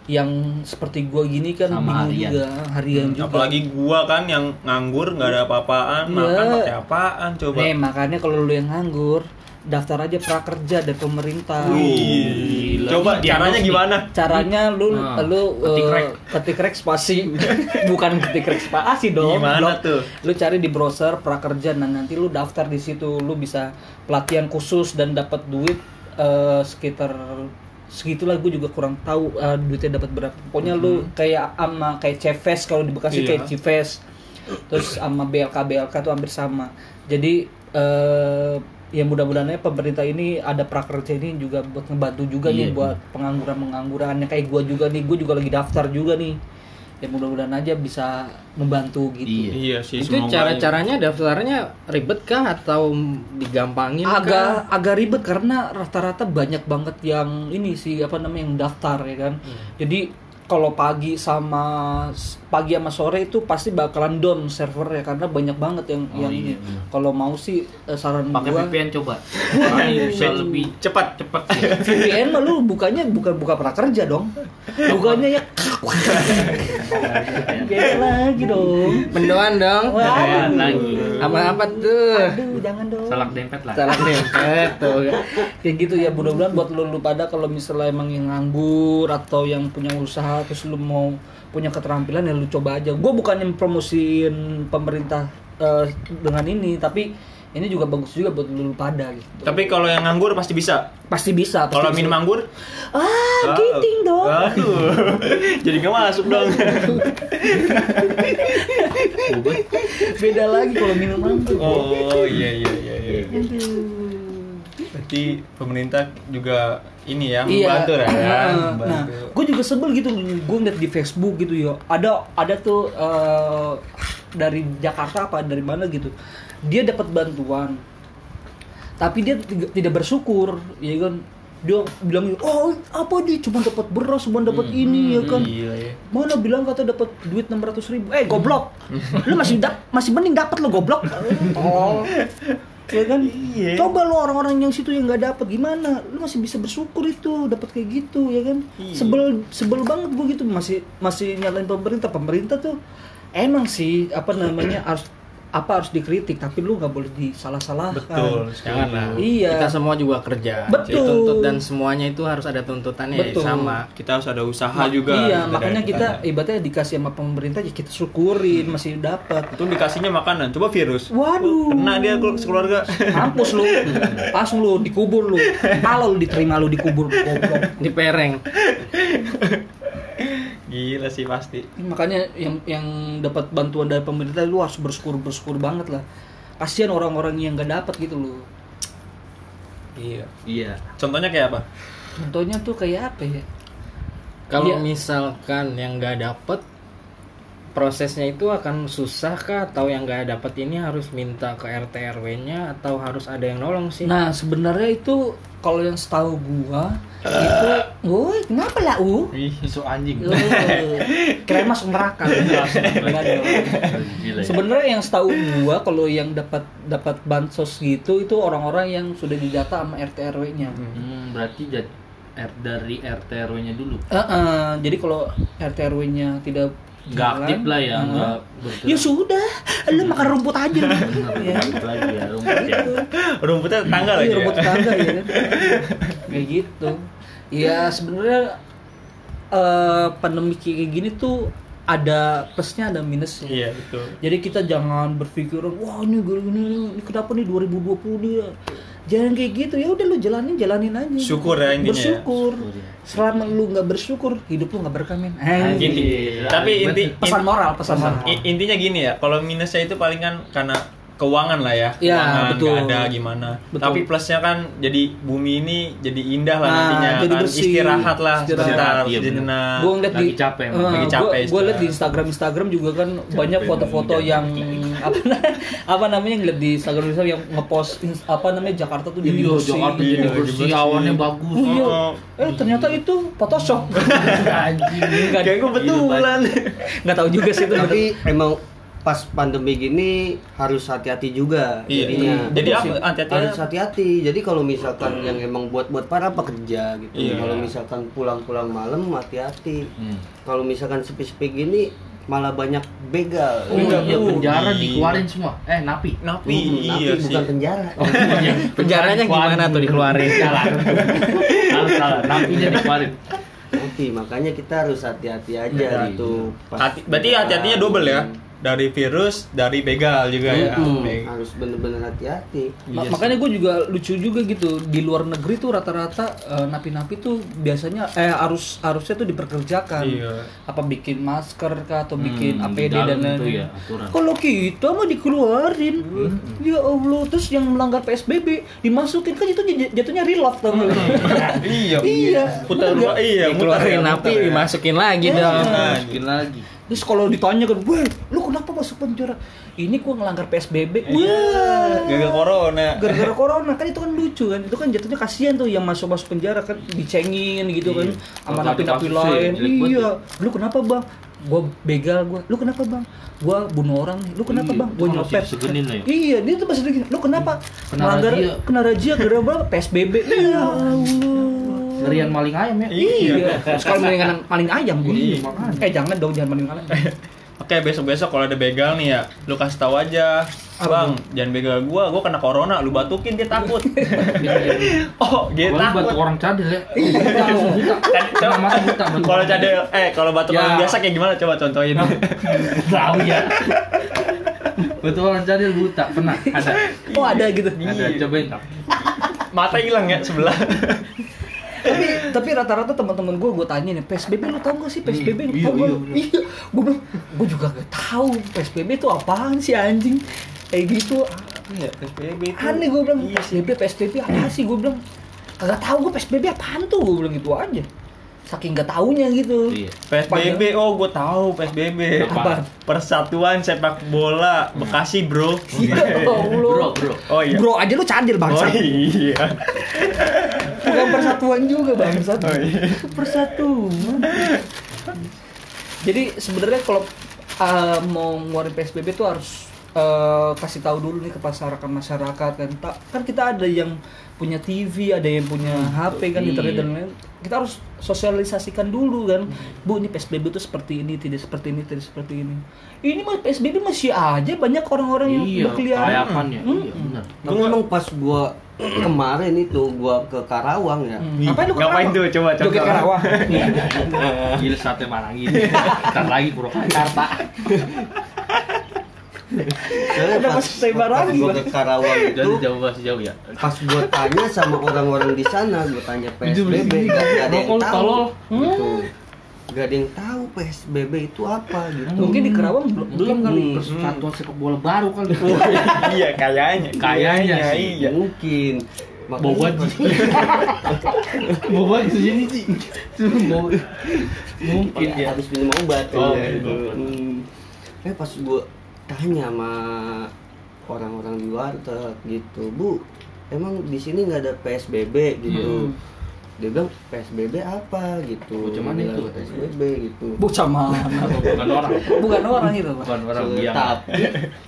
yang seperti gua gini kan Sama bingung harian. juga harian juga. apalagi gua kan yang nganggur nggak ada apa-apaan Iya. makan pakai apaan coba Nih makanya kalau lu yang nganggur daftar aja prakerja dari pemerintah. Wih, coba caranya gimana Caranya lu Nah, lu ketik eh, rek. ketik rek spasi [LAUGHS] bukan ketik rek spasi dong. Gimana Blok. tuh? Lu cari di browser prakerja nah nanti lu daftar di situ lu bisa pelatihan khusus dan dapat duit eh, sekitar segitulah gue juga kurang tahu eh, duitnya dapat berapa. Pokoknya lu kayak ama kayak Cefes kalau di Bekasi Iya. kayak Cifes. Terus sama BLK BLK tuh hampir sama. Jadi eh ya mudah-mudahan aja pemerintah ini ada prakerja ini juga buat ngebantu juga nih Iya. buat pengangguran penganggurannya kayak gua juga nih gue juga lagi daftar juga nih ya mudah-mudahan aja bisa membantu gitu Iya. iya sih Itu cara-caranya daftarnya ribet kah atau digampangin kah? agak agak ribet karena rata-rata banyak banget yang ini sih apa namanya yang daftar ya kan jadi kalau pagi sama pagi sama sore itu pasti bakalan down server ya karena banyak banget yang Oh, yang iya, ini iya. kalau mau sih eh, saran Pakai gua VPN coba. Paling bisa lebih cepat cepat. VPN mah lu bukanya bukan buka prakerja dong bukanya ya [LAUGHS] lagi dong Mendoan dong. Waduh. lagi. Apa-apa tuh? aduh jangan dong Salak dempet lah. Salah dempet tuh. kayak gitu ya mudah-mudahan buat lu, lu pada kalau misalnya emang yang nganggur atau yang punya usaha terus lu mau punya keterampilan ya lu coba aja. Gue bukannya promosiin pemerintah eh, dengan ini tapi ini juga bagus juga buat lu, pada gitu. Tapi kalau yang nganggur pasti bisa? Pasti bisa pasti kalau minum anggur? Ah giting dong. Aduh [LAUGHS] jadi nggak masuk dong. [LAUGHS] Beda lagi kalau minum anggur. Oh iya iya iya iya berarti pemerintah juga ini ya membantu lah ya Nah, membantu. nah gue juga sebel gitu gue ngeliat di Facebook gitu ya ada ada tuh eh, dari Jakarta apa dari mana gitu dia dapat bantuan tapi dia tidak bersyukur ya kan? Dia bilang oh apa dia cuma dapat beras cuma dapat ini ya kan? Gila ya. mana bilang kata dapat duit 600 ribu? Eh goblok. [LAUGHS] Lu masih dap masih mending dapat lo goblok. Oh ya kan? Coba lo orang-orang yang situ yang nggak dapat gimana? Lu masih bisa bersyukur itu dapat kayak gitu ya kan? Sebel sebel banget gue gitu. Masih masih nyalain pemerintah. Pemerintah tuh emang sih apa namanya harus apa harus dikritik tapi lu nggak boleh disalah-salahkan betul Janganlah. Iya. Kita semua juga kerja. Betul. Dituntut dan semuanya itu harus ada tuntutannya ya, Betul. sama. kita harus ada usaha juga iya gitu makanya kita ibaratnya dikasih sama pemerintah ya kita syukurin masih dapat itu dikasihnya makanan coba virus Waduh. kena dia kelu- sekeluarga Mampus lu. Langsung lu dikubur lu. Kalau lu diterima lu dikubur goblok. Di pereng. [LAUGHS] gila sih pasti Makanya yang yang dapat bantuan dari pemerintah lu harus bersyukur bersyukur banget lah. Kasihan orang-orang yang nggak dapat gitu loh. iya Iya. contohnya kayak apa Contohnya tuh kayak apa ya? Kalau Iya. misalkan yang nggak dapet prosesnya itu akan susah kah atau yang nggak dapat ini harus minta ke RT RW-nya atau harus ada yang nolong sih? Nah sebenarnya itu kalau yang setahu gua itu, woi kenapa lah u? Isu anjing. Lu, Kirain masuk neraka. Enggak dong. Gila ya. Sebenarnya yang setahu gua kalau yang dapat dapat bansos gitu itu orang-orang yang sudah didata sama RT RW-nya. Hmm, berarti jadi R dari RT RW-nya dulu. Eh, eh, jadi kalau RT RW-nya tidak Nggak aktif lah ya, eh, nggak. Ya sudah, lu makan rumput aja. Ya. [LAUGHS] lagi ya rumput ya. Rumputnya tetangga Iya, lagi ya. rumput tetangga ya. kan. [LAUGHS] Kayak gitu. Ya sebenarnya eh pandemi kayak gini tuh ada plusnya ada minusnya. Iya betul. Jadi kita jangan berpikir wah ini gini, ini kenapa nih 2020 dia. Jangan kayak gitu ya udah lu jalanin jalanin aja. Syukur ya intinya ya. Bersyukur. Selama lu nggak bersyukur, hidup lu nggak berkah men. Eh, Inti, Iya, tapi inti, pesan moral, pesan moral. I- intinya gini ya, kalau minusnya itu paling kan karena keuangan lah ya, Iya, keuangan betul. nggak ada gimana. Betul. Tapi plusnya kan jadi bumi ini jadi indah lah Nah, nantinya, jadi kan bersih. istirahat lah Istirahat, sebentar, iya sejenak. gue ngeliat Lagi di capek, emang. Lagi capek, gue liat di. Instagram Instagram juga kan banyak foto-foto yang [LAUGHS] apa apa namanya ngeliat di Instagram Instagram yang ngepost apa namanya Jakarta tuh jadi Iya, bersih Jakarta Iya, jadi jadi bersih, bersih. awannya bagus. Oh, iya. Oh. Eh ternyata itu Photoshop. [LAUGHS] Anjing. Kayak gue betulan. nggak tahu juga sih itu. Tapi emang pas pandemi gini harus hati-hati juga Iya. jadinya. Jadi Betul apa hati-hati harus hati-hati. Jadi kalau misalkan yang emang buat buat para pekerja gitu. Iya. Kalau misalkan pulang-pulang malam hati-hati. Hmm. Kalau misalkan sepi-sepi gini malah banyak begal. Oh Udah, iya, uh, penjara iya. dikeluarin semua. Eh, napi. Napi, Hmm, iya tapi sih. bukan penjara. [LAUGHS] Penjaranya gimana tuh dikeluarin? Salah. Salah, salah. Napinya dikeluarin. Nanti makanya kita harus hati-hati aja Iya. gitu. Hati, berarti hati-hatinya double ya. Dari virus, dari begal juga ya. Mm-mm, Be- harus bener-bener hati-hati. Ma- Iya makanya gue juga lucu juga gitu di luar negeri tuh rata-rata eh, napi-napi tuh biasanya eh harus harusnya tuh diperkerjakan Iya. apa bikin masker kah atau bikin Hmm, APD dan itu lain-lain ya, kalau kita mah dikeluarin ya Allah terus yang melanggar PSBB dimasukin kan itu jat- jatuhnya reload tau lu? [LAUGHS] Iya. Iya. Putar iya, Dikeluarin ya, napi ya. dimasukin lagi dong. Masukin lagi. Terus kalau ditanya kan, weh, lu kenapa masuk penjara? Ini gua ngelanggar PSBB. Iya. Wah, Gagal corona. gara-gara [LAUGHS] corona kan itu kan lucu kan. Itu kan jatuhnya kasihan tuh yang masuk-masuk penjara kan dicengin gitu kan sama Kalau napi-napi lain. Iya. Lu kenapa, Bang? Gua begal gua. Lu kenapa, Bang? Gua bunuh orang nih. Lu kenapa, Iya, Bang? masih nyopet. ya. Iya, dia tuh masih digini. Lu kenapa? Kena Melanggar razia. kena razia gara-gara PSBB. Ya Allah. Ngerian maling ayam ya. Iya. Sekarang mendingan maling ayam gua. Iya. Eh, jangan dong, jangan maling ayam. [LAUGHS] Oke besok-besok kalau ada begal nih ya, lu kasih tahu aja, Apa bang, jangan begal gua, gua kena corona, lu batukin dia takut. [LAUGHS] [LAUGHS] oh, dia Kalau batu takut. orang cadel ya. Mata buta. batu Kalau cadel, eh kalau batu Ya. orang biasa kayak gimana? Coba contohin. Tahu ya. Batu orang cadel buta. Pernah ada. Oh, ada gitu. Ada cobain. Mata hilang ya sebelah. Tapi tapi rata-rata teman-teman gue gue tanya nih PSBB lu tau gak sih PSBB lu Iya, tau iya, gak? bener. iya gue bilang gue juga gak tahu PSBB itu apaan sih anjing kayak gitu Iya, PSBB itu. aneh gue bilang Iya. PSBB PSBB apa sih gue bilang kagak tahu gue PSBB apaan tuh gue bilang gitu aja saking gak taunya gitu Iya. PSBB, oh gue tahu PSBB. Apa? Persatuan Sepak Bola Bekasi, Bro. [LAUGHS] Ya Allah. Bro, bro. Oh iya. bro aja lu cadel Oh bangsa iya. bukan persatuan juga bangsa Oh, iya. persatuan jadi sebenarnya kalau uh, mau ngeluarin PSBB tuh harus uh, kasih tahu dulu nih ke masyarakat masyarakat kan Ta- kan kita ada yang punya TV ada yang punya HP kan Iya. internet dan lain kita harus sosialisasikan dulu kan bu ini PSBB tuh seperti ini tidak seperti ini tidak seperti ini ini mah PSBB masih aja banyak orang-orang yang Iya, berkeliaran ya. Hmm. Iya, benar. Tapi emang pas gua [CLEARS THROAT] kemarin itu gua ke Karawang ya. Hmm. Ngapain lu ke Ngapain Karawang? tuh? Coba, Joget contoh. Karawang. [LAUGHS] Gila sate mana gini. Ntar lagi Purwakarta. [LAUGHS] Ada pas tembak lagi, gua Bang. ke Karawang itu Jadi jauh masih jauh ya. pas gua tanya sama orang-orang di sana, gua tanya PSBB, gak ada yang Rokok lu tahu. tolol. Gitu. Gak ada yang tahu PSBB itu apa gitu. mungkin di Karawang belum Belum kali Hmm. persatuan sepak bola baru kali. iya, kayaknya. Kayaknya sih. Iya. Mungkin. Bawa ji. Bawa di sini ji. Bawa. Mungkin harus minum obat Oh, ya. Hmm. eh pas gua tanya sama orang-orang di warteg gitu bu emang di sini nggak ada psbb gitu. Dia bilang psbb apa? Gitu. Mana Dia itu psbb gitu. Bocah mana bukan orang. Bukan orang itu. Bukan orang So, yang tapi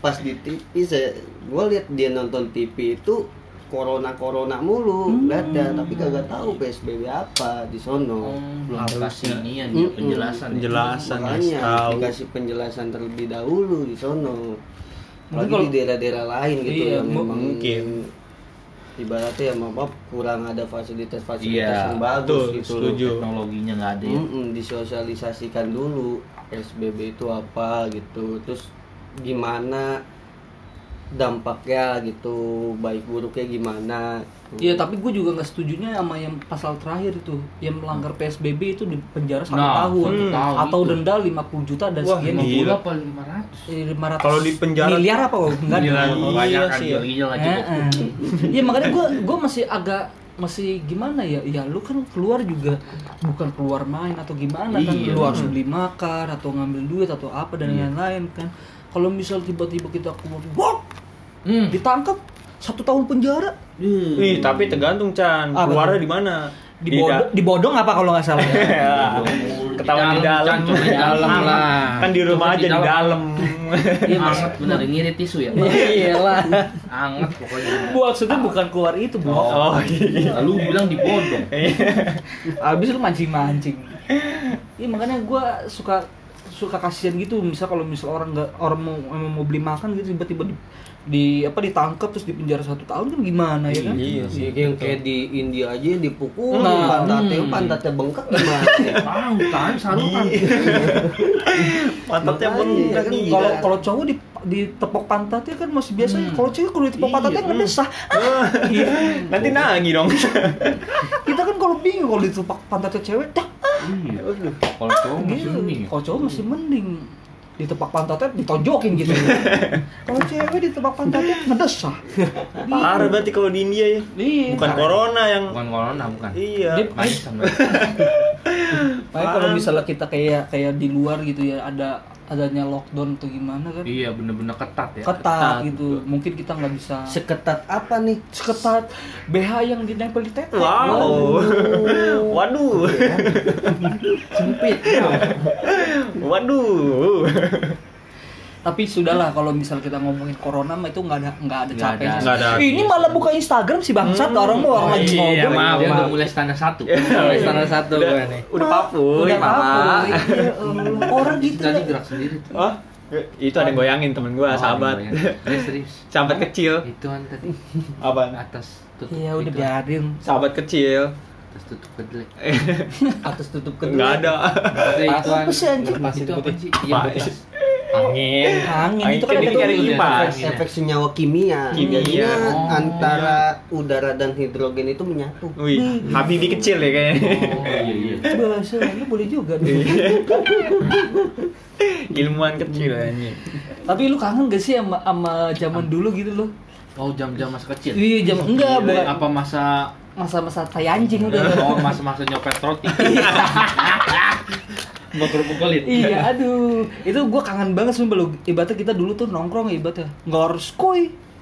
pas di TV saya gue lihat dia nonton TV itu corona corona mulu Hmm. lihatnya tapi kagak tahu psbb apa di sono belum ini ya Mm-mm. penjelasan ya. Penjelasan. makanya tahu. dikasih penjelasan terlebih dahulu di sono lagi kalau- di daerah-daerah lain gitu Iya, yang memang mungkin. ibaratnya ya maaf kurang ada fasilitas-fasilitas Iya, yang bagus betul, gitu setuju. teknologinya nggak ada ya. Mm-mm, disosialisasikan dulu PSBB itu apa gitu terus gimana dampaknya gitu baik buruknya gimana Iya tapi gue juga nggak setujunya sama yang pasal terakhir itu yang melanggar PSBB itu di penjara satu Nah, tahun tahun atau itu. denda 50 juta dan Wah, sekian lima Gila. puluh apa lima ratus Eh, 500 Kalau di penjara- miliar apa kok enggak. Iya banyak kan sih ya. Eh, cukup eh. Iya makanya gue gue masih agak masih gimana ya ya lu kan keluar juga bukan keluar main atau gimana kan Iya, lu harus beli makan atau ngambil duit atau apa dan Iya. lain-lain kan kalau misal tiba-tiba kita keluar bok hmm. ditangkap satu tahun penjara Ih, tapi tergantung Chan. Apa Keluarnya di mana? dibodong, dibodong apa kalau nggak salah [LAUGHS] ya? Ketahuan di dalam. Di dalam lah Kan di rumah aja di dalam. Iya, anget [LAUGHS] bener ngirit tisu ya Iyalah. anget pokoknya Maksudnya bukan keluar itu, Bu. Oh iya. lu bilang dibodong Abis lu mancing-mancing. Iya makanya gua suka suka kasihan gitu misal kalau misal orang nggak orang mau emang mau beli makan gitu tiba-tiba di, di apa ditangkap terus dipenjara satu tahun kan gimana ya kan Iya sih. yang kayak di India aja yang dipukul Nah, pantatnya hmm. pantatnya bengkak gimana [LAUGHS] tahu kan sarukan Pantatnya bengkak kan. Iya. kalau kalau cowok di di tepok pantatnya kan masih biasa Hmm. kalau cewek kalau ditepok Iya, pantatnya hmm. ngedesah [LAUGHS] iya Nanti nagih dong. kita kan kalau bingung kalau ditepok pantatnya cewek dah iya. Kalau cowok masih gitu. mending. Kalau cowok masih mending ditepak pantatnya ditonjokin gitu. [LAUGHS] Kalau cewek ditepak pantatnya ngedesah. Parah berarti kalau di India ya. iya. Bukan corona yang bukan corona bukan. Iya. Dia- [LAUGHS] Makanya kalau misalnya kita kayak kayak di luar gitu ya ada adanya lockdown atau gimana kan? Iya bener-bener ketat ya ketat gitu. mungkin kita nggak bisa seketat apa nih? Seketat BH yang dinempel di tete Wow. Waduh. sempit. Waduh. Tapi sudahlah kalau misal kita ngomongin corona mah itu nggak ada nggak ada Nggak capek ada. Nggak ada. ini malah buka Instagram si bangsat orang mau orang lagi iya ngobrol maaf dia maaf. udah mulai standar satu Mulai standar satu Udah, gue nih. udah papuy, udah Mama. apa ya Allah. orang gitu tadi gerak sendiri tuh Oh, itu ada yang goyangin temen gua, Oh, sahabat. iya, iya. Serius, [LAUGHS] sahabat kecil. itu kan tadi Apa? atas tutup ya udah biarin Sahabat kecil. atas tutup kedelai [LAUGHS] atas tutup kedua Enggak ada. itu apa sih anjing itu apa sih iya Angin. Angin, itu kan ini ada kipas. Iya. efek senyawa kimia Kimia. Jadinya Oh. antara udara dan hidrogen itu menyatu Wih, Habibi kecil ya kayaknya. oh iya iya bahasa lu boleh juga. [LAUGHS] Ilmuwan kecil anjing. tapi lu kangen gak sih sama sama zaman dulu gitu loh oh jam-jam masa kecil iya jam enggak bukan apa masa masa-masa tai anjing udah [LAUGHS] oh masa-masa nyopet roti [LAUGHS] mau kerupuk kulit iya [LAUGHS] aduh. Itu gua kangen banget sumpah lu. Ibaratnya kita dulu tuh nongkrong ya ibaratnya. Nggak harus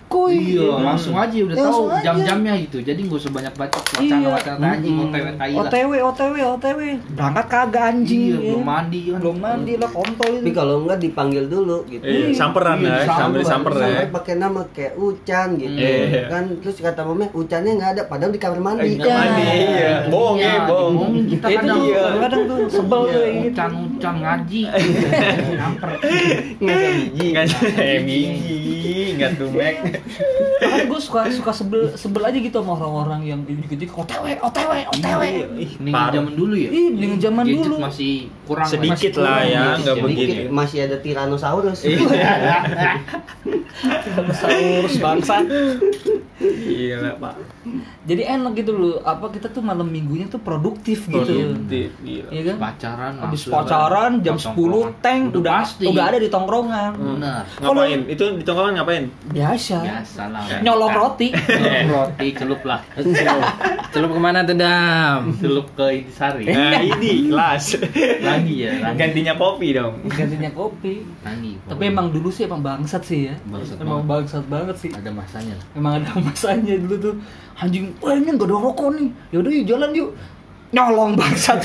kuy. Kuy iya. langsung aja udah Ya, tahu aja. jam-jamnya gitu. Jadi nggak usah banyak baca Iya. wacana-wacana aja Mm-mm. otw tai OTW OTW OTW. Berangkat kagak anjing. Iya ya. belum mandi kan. Belum mandi lah kontol tapi itu kalau enggak dipanggil dulu gitu. Iya, samperan Iya, ya, samper ya. sampai pakai nama kayak Ucan gitu. Iya. kan terus kata mamanya Ucannya nggak ada padahal di kamar mandi. Eh, kamar mandi, iya. Bohong ya, bohong. dibohongin kita itu kadang. iya. kadang tuh sebel tuh gitu. ucan ucan ngaji. Nyamper Enggak biji, enggak eh biji, enggak tumek. Makanya gue suka suka sebel sebel aja gitu sama orang-orang yang dikit-dikit OTW OTW OTW Ih, ini parah. zaman dulu ya Ih, dengan zaman dulu. masih kurang Sedikit masih lah ya, gadget nggak sedikit. begitu. Dikit masih ada Tyrannosaurus Dinosaurus bangsa. Gila, Pak. jadi enak gitu loh apa kita tuh malam minggunya tuh produktif gitu Produktif. Iya kan pacaran habis pacaran jam tongkrongan. 10 tank udah udah ada di tongkrongan benar Ngapain? Itu di tongkrongan ngapain? biasa biasa lah [LAUGHS] nyolong roti. Roti celup lah. [LAUGHS] Celup ke mana tuh dam? celup ke Intisari Nah, ini kelas. lagi ya lagi Gantinya kopi dong. gantinya kopi. Lagi tapi emang dulu sih emang bangsat sih ya. Bangsat emang banget. bangsat banget sih. Ada masanya lah. Emang ada masanya dulu tuh. Anjing wah ini gak ada rokok nih. Yaudah yuk jalan yuk. Nyolong bangsat.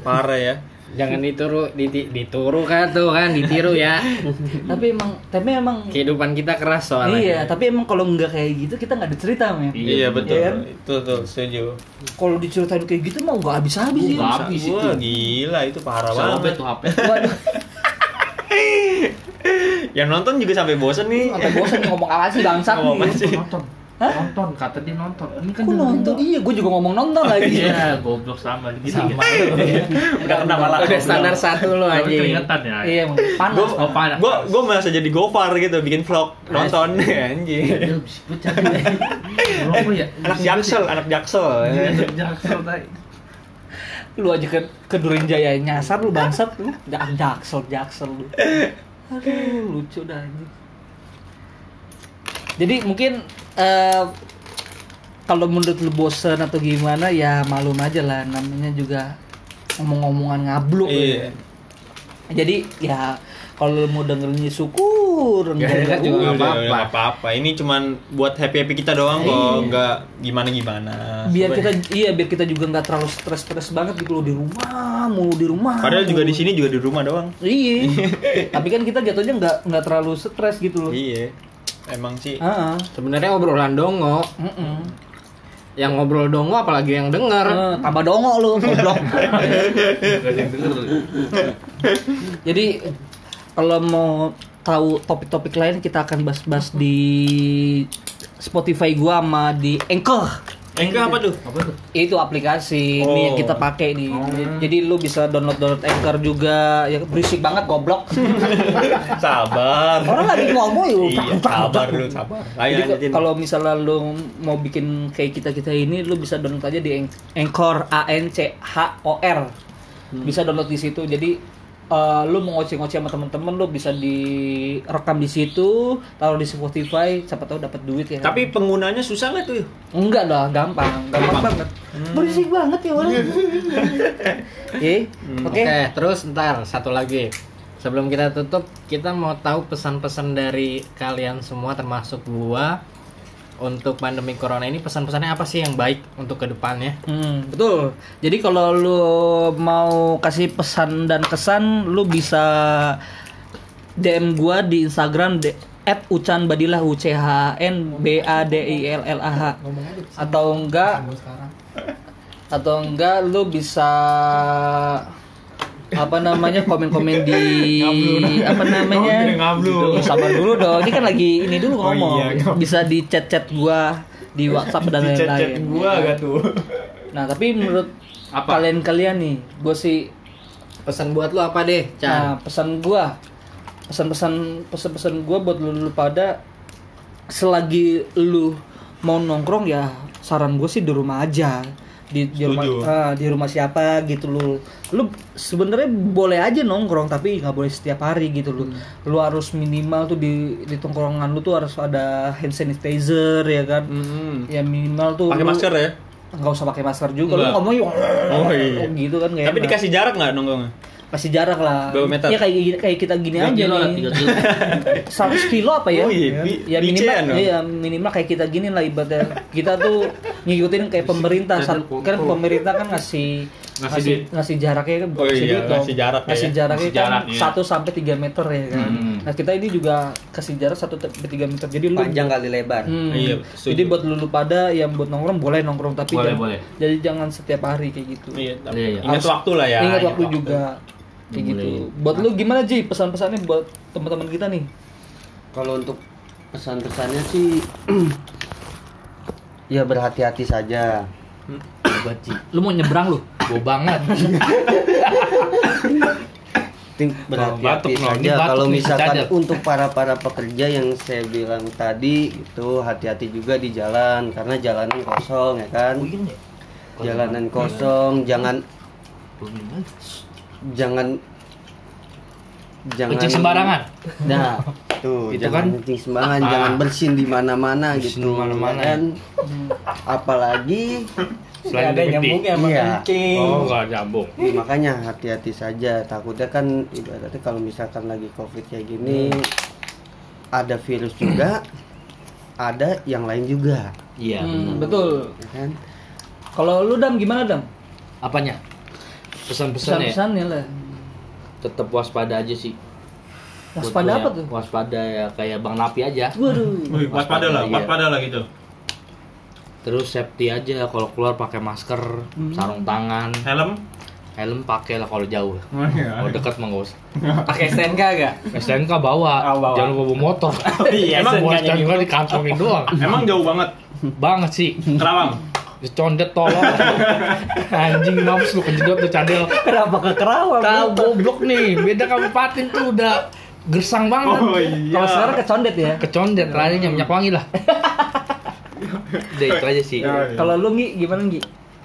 Parah ya. Jangan dituru, diti, dituru kan tuh kan, ditiru ya. [LAUGHS] tapi emang tapi emang Kehidupan kita keras soalnya. iya tapi emang kalau nggak kayak gitu kita nggak ada cerita men Iya, betul. Iya kan? Itu tuh setuju. kalau diceritain kayak gitu mau nggak habis habis ya Nggak habis itu. Gila itu parah banget. tuh HP Waduh, [LAUGHS] Yang nonton juga sampai bosen nih. sampai bosan nih ngomong apa sih bangsat Ngomong apa nih sih? nonton Hah? nonton kata dia nonton ini kan Kok nonton? doang. Iya, gue juga ngomong nonton lagi. iya goblok sama gitu Sama. Udah kena malah. Udah standar satu lo Tapi aja. keringetan ya Iya, panas. Gue Oh, panas. gue gue merasa jadi gofar gitu bikin vlog nonton [LAUGHS] anjing. Dia bisik pecah Berapa ya? Anak jaksel, anak jaksel. Iya, anak [LAUGHS] jaksel tadi. Lu aja ke, ke Durin Jaya nyasar lu bangsat lu. Jak jaksel jaksel lu. [LAUGHS] Aduh, lucu dah anjing. Jadi mungkin eh kalau menurut lu bosen atau gimana ya malum aja lah namanya juga ngomong-ngomongan ngabluk Iya. ya. Jadi ya kalau lu mau dengerin ya syukur enggak ya juga udah. nggak apa-apa. Apa-apa. Ini cuman buat happy happy kita doang kok, Iya. nggak gimana gimana. biar kita iya biar kita juga nggak terlalu stres-stres banget gitu loh di rumah mulu di rumah Padahal juga mulu. di sini juga di rumah doang. iya [LAUGHS] tapi kan kita jatuhnya nggak nggak terlalu stres gitu loh Iya. Emang sih. Heeh. Sebenarnya obrolan dongo. Mm-mm. Yang ngobrol dongo apalagi yang denger. Eh, tambah dongo lu goblok [LAUGHS] jadi kalau mau tahu topik-topik lain kita akan bahas-bahas di Spotify gua sama di Anchor Enggak apa tuh? Apa tuh? itu aplikasi Oh. ini yang kita pakai nih jadi lu bisa download download Anchor juga ya berisik banget goblok [LAUGHS] Sabar. orang lagi ngomong yuk Iya, sabar lu, sabar. Ayo Jadi kalau misalnya lu mau bikin kayak kita kita ini, lu bisa download aja di An- Anchor A N C H O R. Bisa download di situ. Jadi eh, lu mau ngoceh-ngoceh sama temen-temen, lu bisa direkam di situ, taruh di Spotify, siapa tahu dapat duit ya. Tapi penggunanya susah nggak tuh? enggak lah, gampang, gampang banget. Berisik banget ya orang. Eh, [LAUGHS] oke. Oke, terus ntar satu lagi. Sebelum kita tutup, kita mau tahu pesan-pesan dari kalian semua termasuk gua untuk pandemi corona ini pesan-pesannya apa sih yang baik untuk ke depannya? Hmm, betul. Jadi kalau lu mau kasih pesan dan kesan, lu bisa DM gua di Instagram de at Ucan Badilah U C H N B A D I L L A H atau enggak atau enggak lu bisa apa namanya komen-komen di apa namanya? Ngablu. sabar dulu dong. Ini kan lagi ini dulu Oh ngomong. iya, ngablu. bisa di chat-chat gua di WhatsApp dan lain-lain. Gua gak tuh? Nah, tapi menurut Apa? kalian-kalian nih, gue sih Pesan buat lu apa deh, nah, pesan gua. Pesan-pesan pesan-pesan gua buat lu, lu pada selagi lu mau nongkrong ya saran gue sih di rumah aja di di rumah ah, di rumah siapa gitu lu lu sebenarnya boleh aja nongkrong tapi nggak boleh setiap hari gitu lu lu harus minimal tuh di di tongkrongan lu tuh harus ada hand sanitizer ya kan Hmm. ya minimal tuh Pakai masker ya? nggak usah pakai masker juga Enggak. lu ngomong Oh, iya. gitu kan Tapi enak. dikasih jarak nggak nongkrongnya? Kasih jarak lah Berapa meter? ya kayak gini- kayak kita gini Tiga aja kilo nih tiga kilo. [LAUGHS] 100 kilo apa ya Oh iya, bi- ya minimal iya minimal kayak kita gini lah ibaratnya kita tuh ngikutin kayak pemerintah Sat- kan pemerintah kan ngasih Ngasih ngasih jaraknya kan Oh iya, duit ngasih jarak ya. ngasih jaraknya Ngasih kan jarak, iya. 1 sampai 3 meter ya kan Hmm. nah kita ini juga kasih jarak 1 sampai 3 meter jadi lu panjang kali lebar Hmm. Iya, setuju. Jadi buat lulu pada yang buat nongkrong boleh nongkrong tapi Boleh, jangan, boleh. jadi jangan setiap hari kayak gitu. Iya, tapi Iya, iya. ingat waktu lah ya. Ingat waktu juga kayak gitu. Buat lu gimana Ji pesan-pesannya buat teman-teman kita nih? kalau untuk pesan-pesannya sih [CLEARS THROAT] ya berhati-hati saja Hebat sih. Lu mau nyebrang lu? Gue banget. [LAUGHS] Berhati-hati saja kalau misalkan untuk para para pekerja yang saya bilang tadi itu hati-hati juga di jalan karena jalanan kosong ya kan jalanan kosong jangan jangan jangan Kencing sembarangan. nah [LAUGHS] tuh Itu jangan kan- kencing sembarangan Ah. jangan bersin di mana-mana gitu di mana-mana ya kan apalagi Selain ada gede. nyambungnya sama Iya. kencing. Oh, enggak nyambung. Ya, makanya hati-hati saja takutnya kan ibaratnya kalau misalkan lagi covid kayak gini ada virus juga ada yang lain juga Iya, Hmm, benar. betul. ya kan Kalau lu dam gimana dam? Apanya? Pesan-pesan ya? Pesan-pesannya lah. Tetap waspada aja sih. Waspada Buat apa ya, tuh? Waspada ya kayak Bang Napi aja. Waduh. Waspada lah, Iya. waspada lah gitu. Terus safety aja kalau keluar pakai masker, sarung tangan, Helm? helm pakai lah kalau jauh. Oh, iya. Kalau dekat mah nggak usah. [LAUGHS] Pakai STNK gak? STNK bawa, Oh, bawa. jangan lupa bawa motor. Iya, [LAUGHS] Emang bawa STNK-nya STNK dikantongin doang. Emang jauh banget. Banget sih. Kerawang. Dicondet tolong. [LAUGHS] Anjing mampus lu kejedot tuh cadel. Kenapa ke Kerawang? Tahu goblok nih, beda kabupaten tuh udah gersang banget. Oh iya. Kalau sekarang kecondet ya. Kecondet larinya minyak wangi lah. [LAUGHS] Udah itu aja sih. Ya, iya. Kalau lu Ngi gimana Ngi?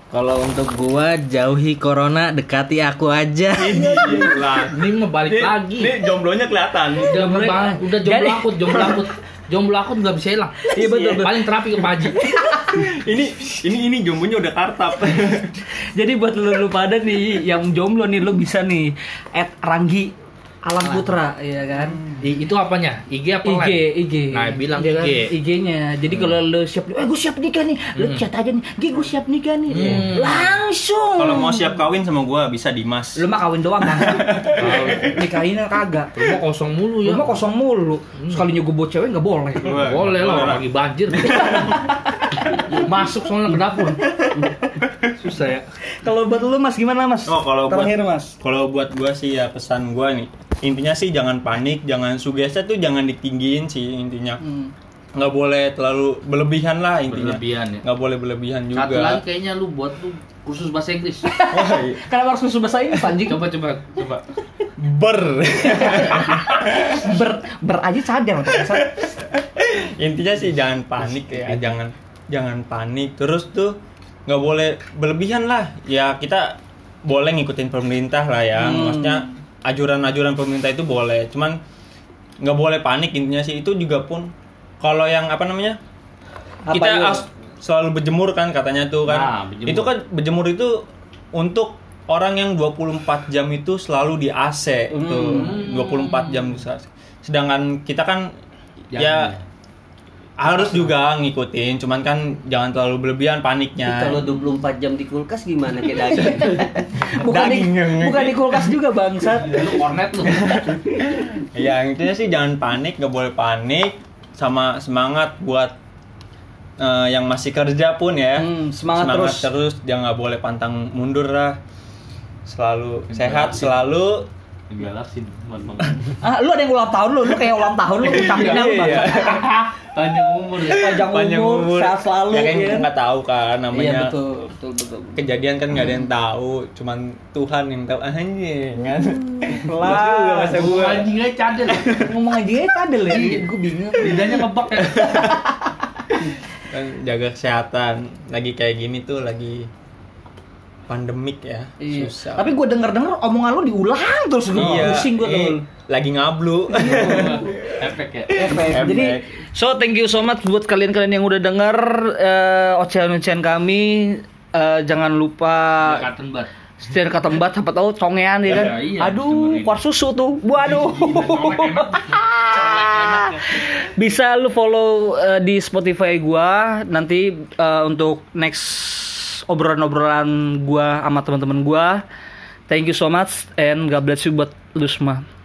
Kalau untuk gua jauhi corona, dekati aku aja. Gila. Ini mah balik Ini, lagi. ini jomblonya kelihatan. Udah bang, udah jomblo akut, jomblo akut. [LAUGHS] Jomblo akut nggak bisa hilang. Iya, betul, betul. Paling terapi ke Paji. [LAUGHS] ini ini ini jomblonya udah kartap. [LAUGHS] Jadi buat lu, lu pada nih yang jomblo nih lu bisa nih add Ranggi Alam Putra ya kan. I- itu apanya? IG apa IG, live? IG. Nah, bilang Ya kan? IG. IG-nya. Jadi kalau lu siap, eh gue siap nikah nih, lu chat aja nih, Gi gue siap nikah nih, langsung. Kalau mau siap kawin sama gua bisa Dimas. lu mah kawin doang [LAUGHS] kan? Nikahinnya kagak. Rumah kosong mulu ya. Lu mah kosong mulu. Sekalinya gue bawa cewek nggak boleh. Wah, Boleh lah, lagi banjir. [LAUGHS] Masuk soalnya ke dapur. Susah ya. Kalau buat lu Mas gimana Mas? Oh, kalau buat- terakhir Mas. Kalau buat gua sih ya pesan gua nih. Intinya sih jangan panik, jangan sugesti tuh jangan ditinggiin sih intinya. Hmm. Nggak boleh terlalu berlebihan lah intinya. Berlebihan ya. Nggak boleh berlebihan juga. Satu lagi kayaknya lu buat tuh kursus bahasa Inggris. Wah, [LAUGHS] iya. Kenapa harus musuh bahasa Inggris anjing? coba coba coba. ber. ber ber aja cadel intinya sih jangan panik ya, jangan jangan panik. Terus tuh nggak boleh berlebihan lah. Ya kita boleh ngikutin pemerintah lah ya. Hmm. Maksudnya ajuran-ajuran pemerintah itu boleh. Cuman nggak boleh panik intinya sih itu juga pun kalau yang apa namanya Apa kita harus selalu berjemur kan katanya tuh kan. Nah, berjemur. Itu kan berjemur itu untuk orang yang 24 jam itu selalu di AC tuh. 24 jam di AC. Sedangkan kita kan Jangan ya. Harus juga ngikutin, cuman kan jangan terlalu berlebihan paniknya. kalau 24 jam di kulkas gimana kayak daging [LAUGHS] bukan di, Daging yang- bukan di kulkas juga bangsat Lu kornet lu. [LAUGHS] Ya intinya sih jangan panik, nggak boleh panik, sama semangat buat eh, yang masih kerja pun ya. Hmm, semangat terus. terus, jangan nggak boleh pantang mundur lah. Selalu sehat, selalu. Galasin teman-teman. ah lu ada yang ulang tahun lu lu kayak ulang tahun lu ucapin apa Iya. [LAUGHS] Panjang umur ya. panjang, Panjang umur, umur. sehat selalu Ya kan ya. kita nggak tahu kan namanya. iya betul betul betul Kejadian kan nggak ada yang tahu, cuman Tuhan yang tahu anjing kan. Lah. Masa gua, masa gua. Anjing aja cadel. ngomong aja cadel ya gue bingung Lidahnya ngebak ya. [LAUGHS] kan jaga kesehatan lagi kayak gini tuh lagi pandemik ya Iya. susah Tapi gue denger denger omongan lu diulang terus gue iya pusing gue tuh. eh, lagi ngablu [LAUGHS] Efek ya. Efek. Efek. Jadi so thank you so much buat kalian-kalian yang udah denger eh, ocehan-ocehan kami Eh, jangan lupa setir kata mbak siapa tahu congean ya kan. Iya, iya, Aduh, kuar susu tuh. Waduh. Colek enak. Colek enak ya. Bisa lu follow eh, di Spotify gua nanti eh, untuk next obrolan-obrolan gua sama teman-teman gua. Thank you so much and God bless you buat lu semua.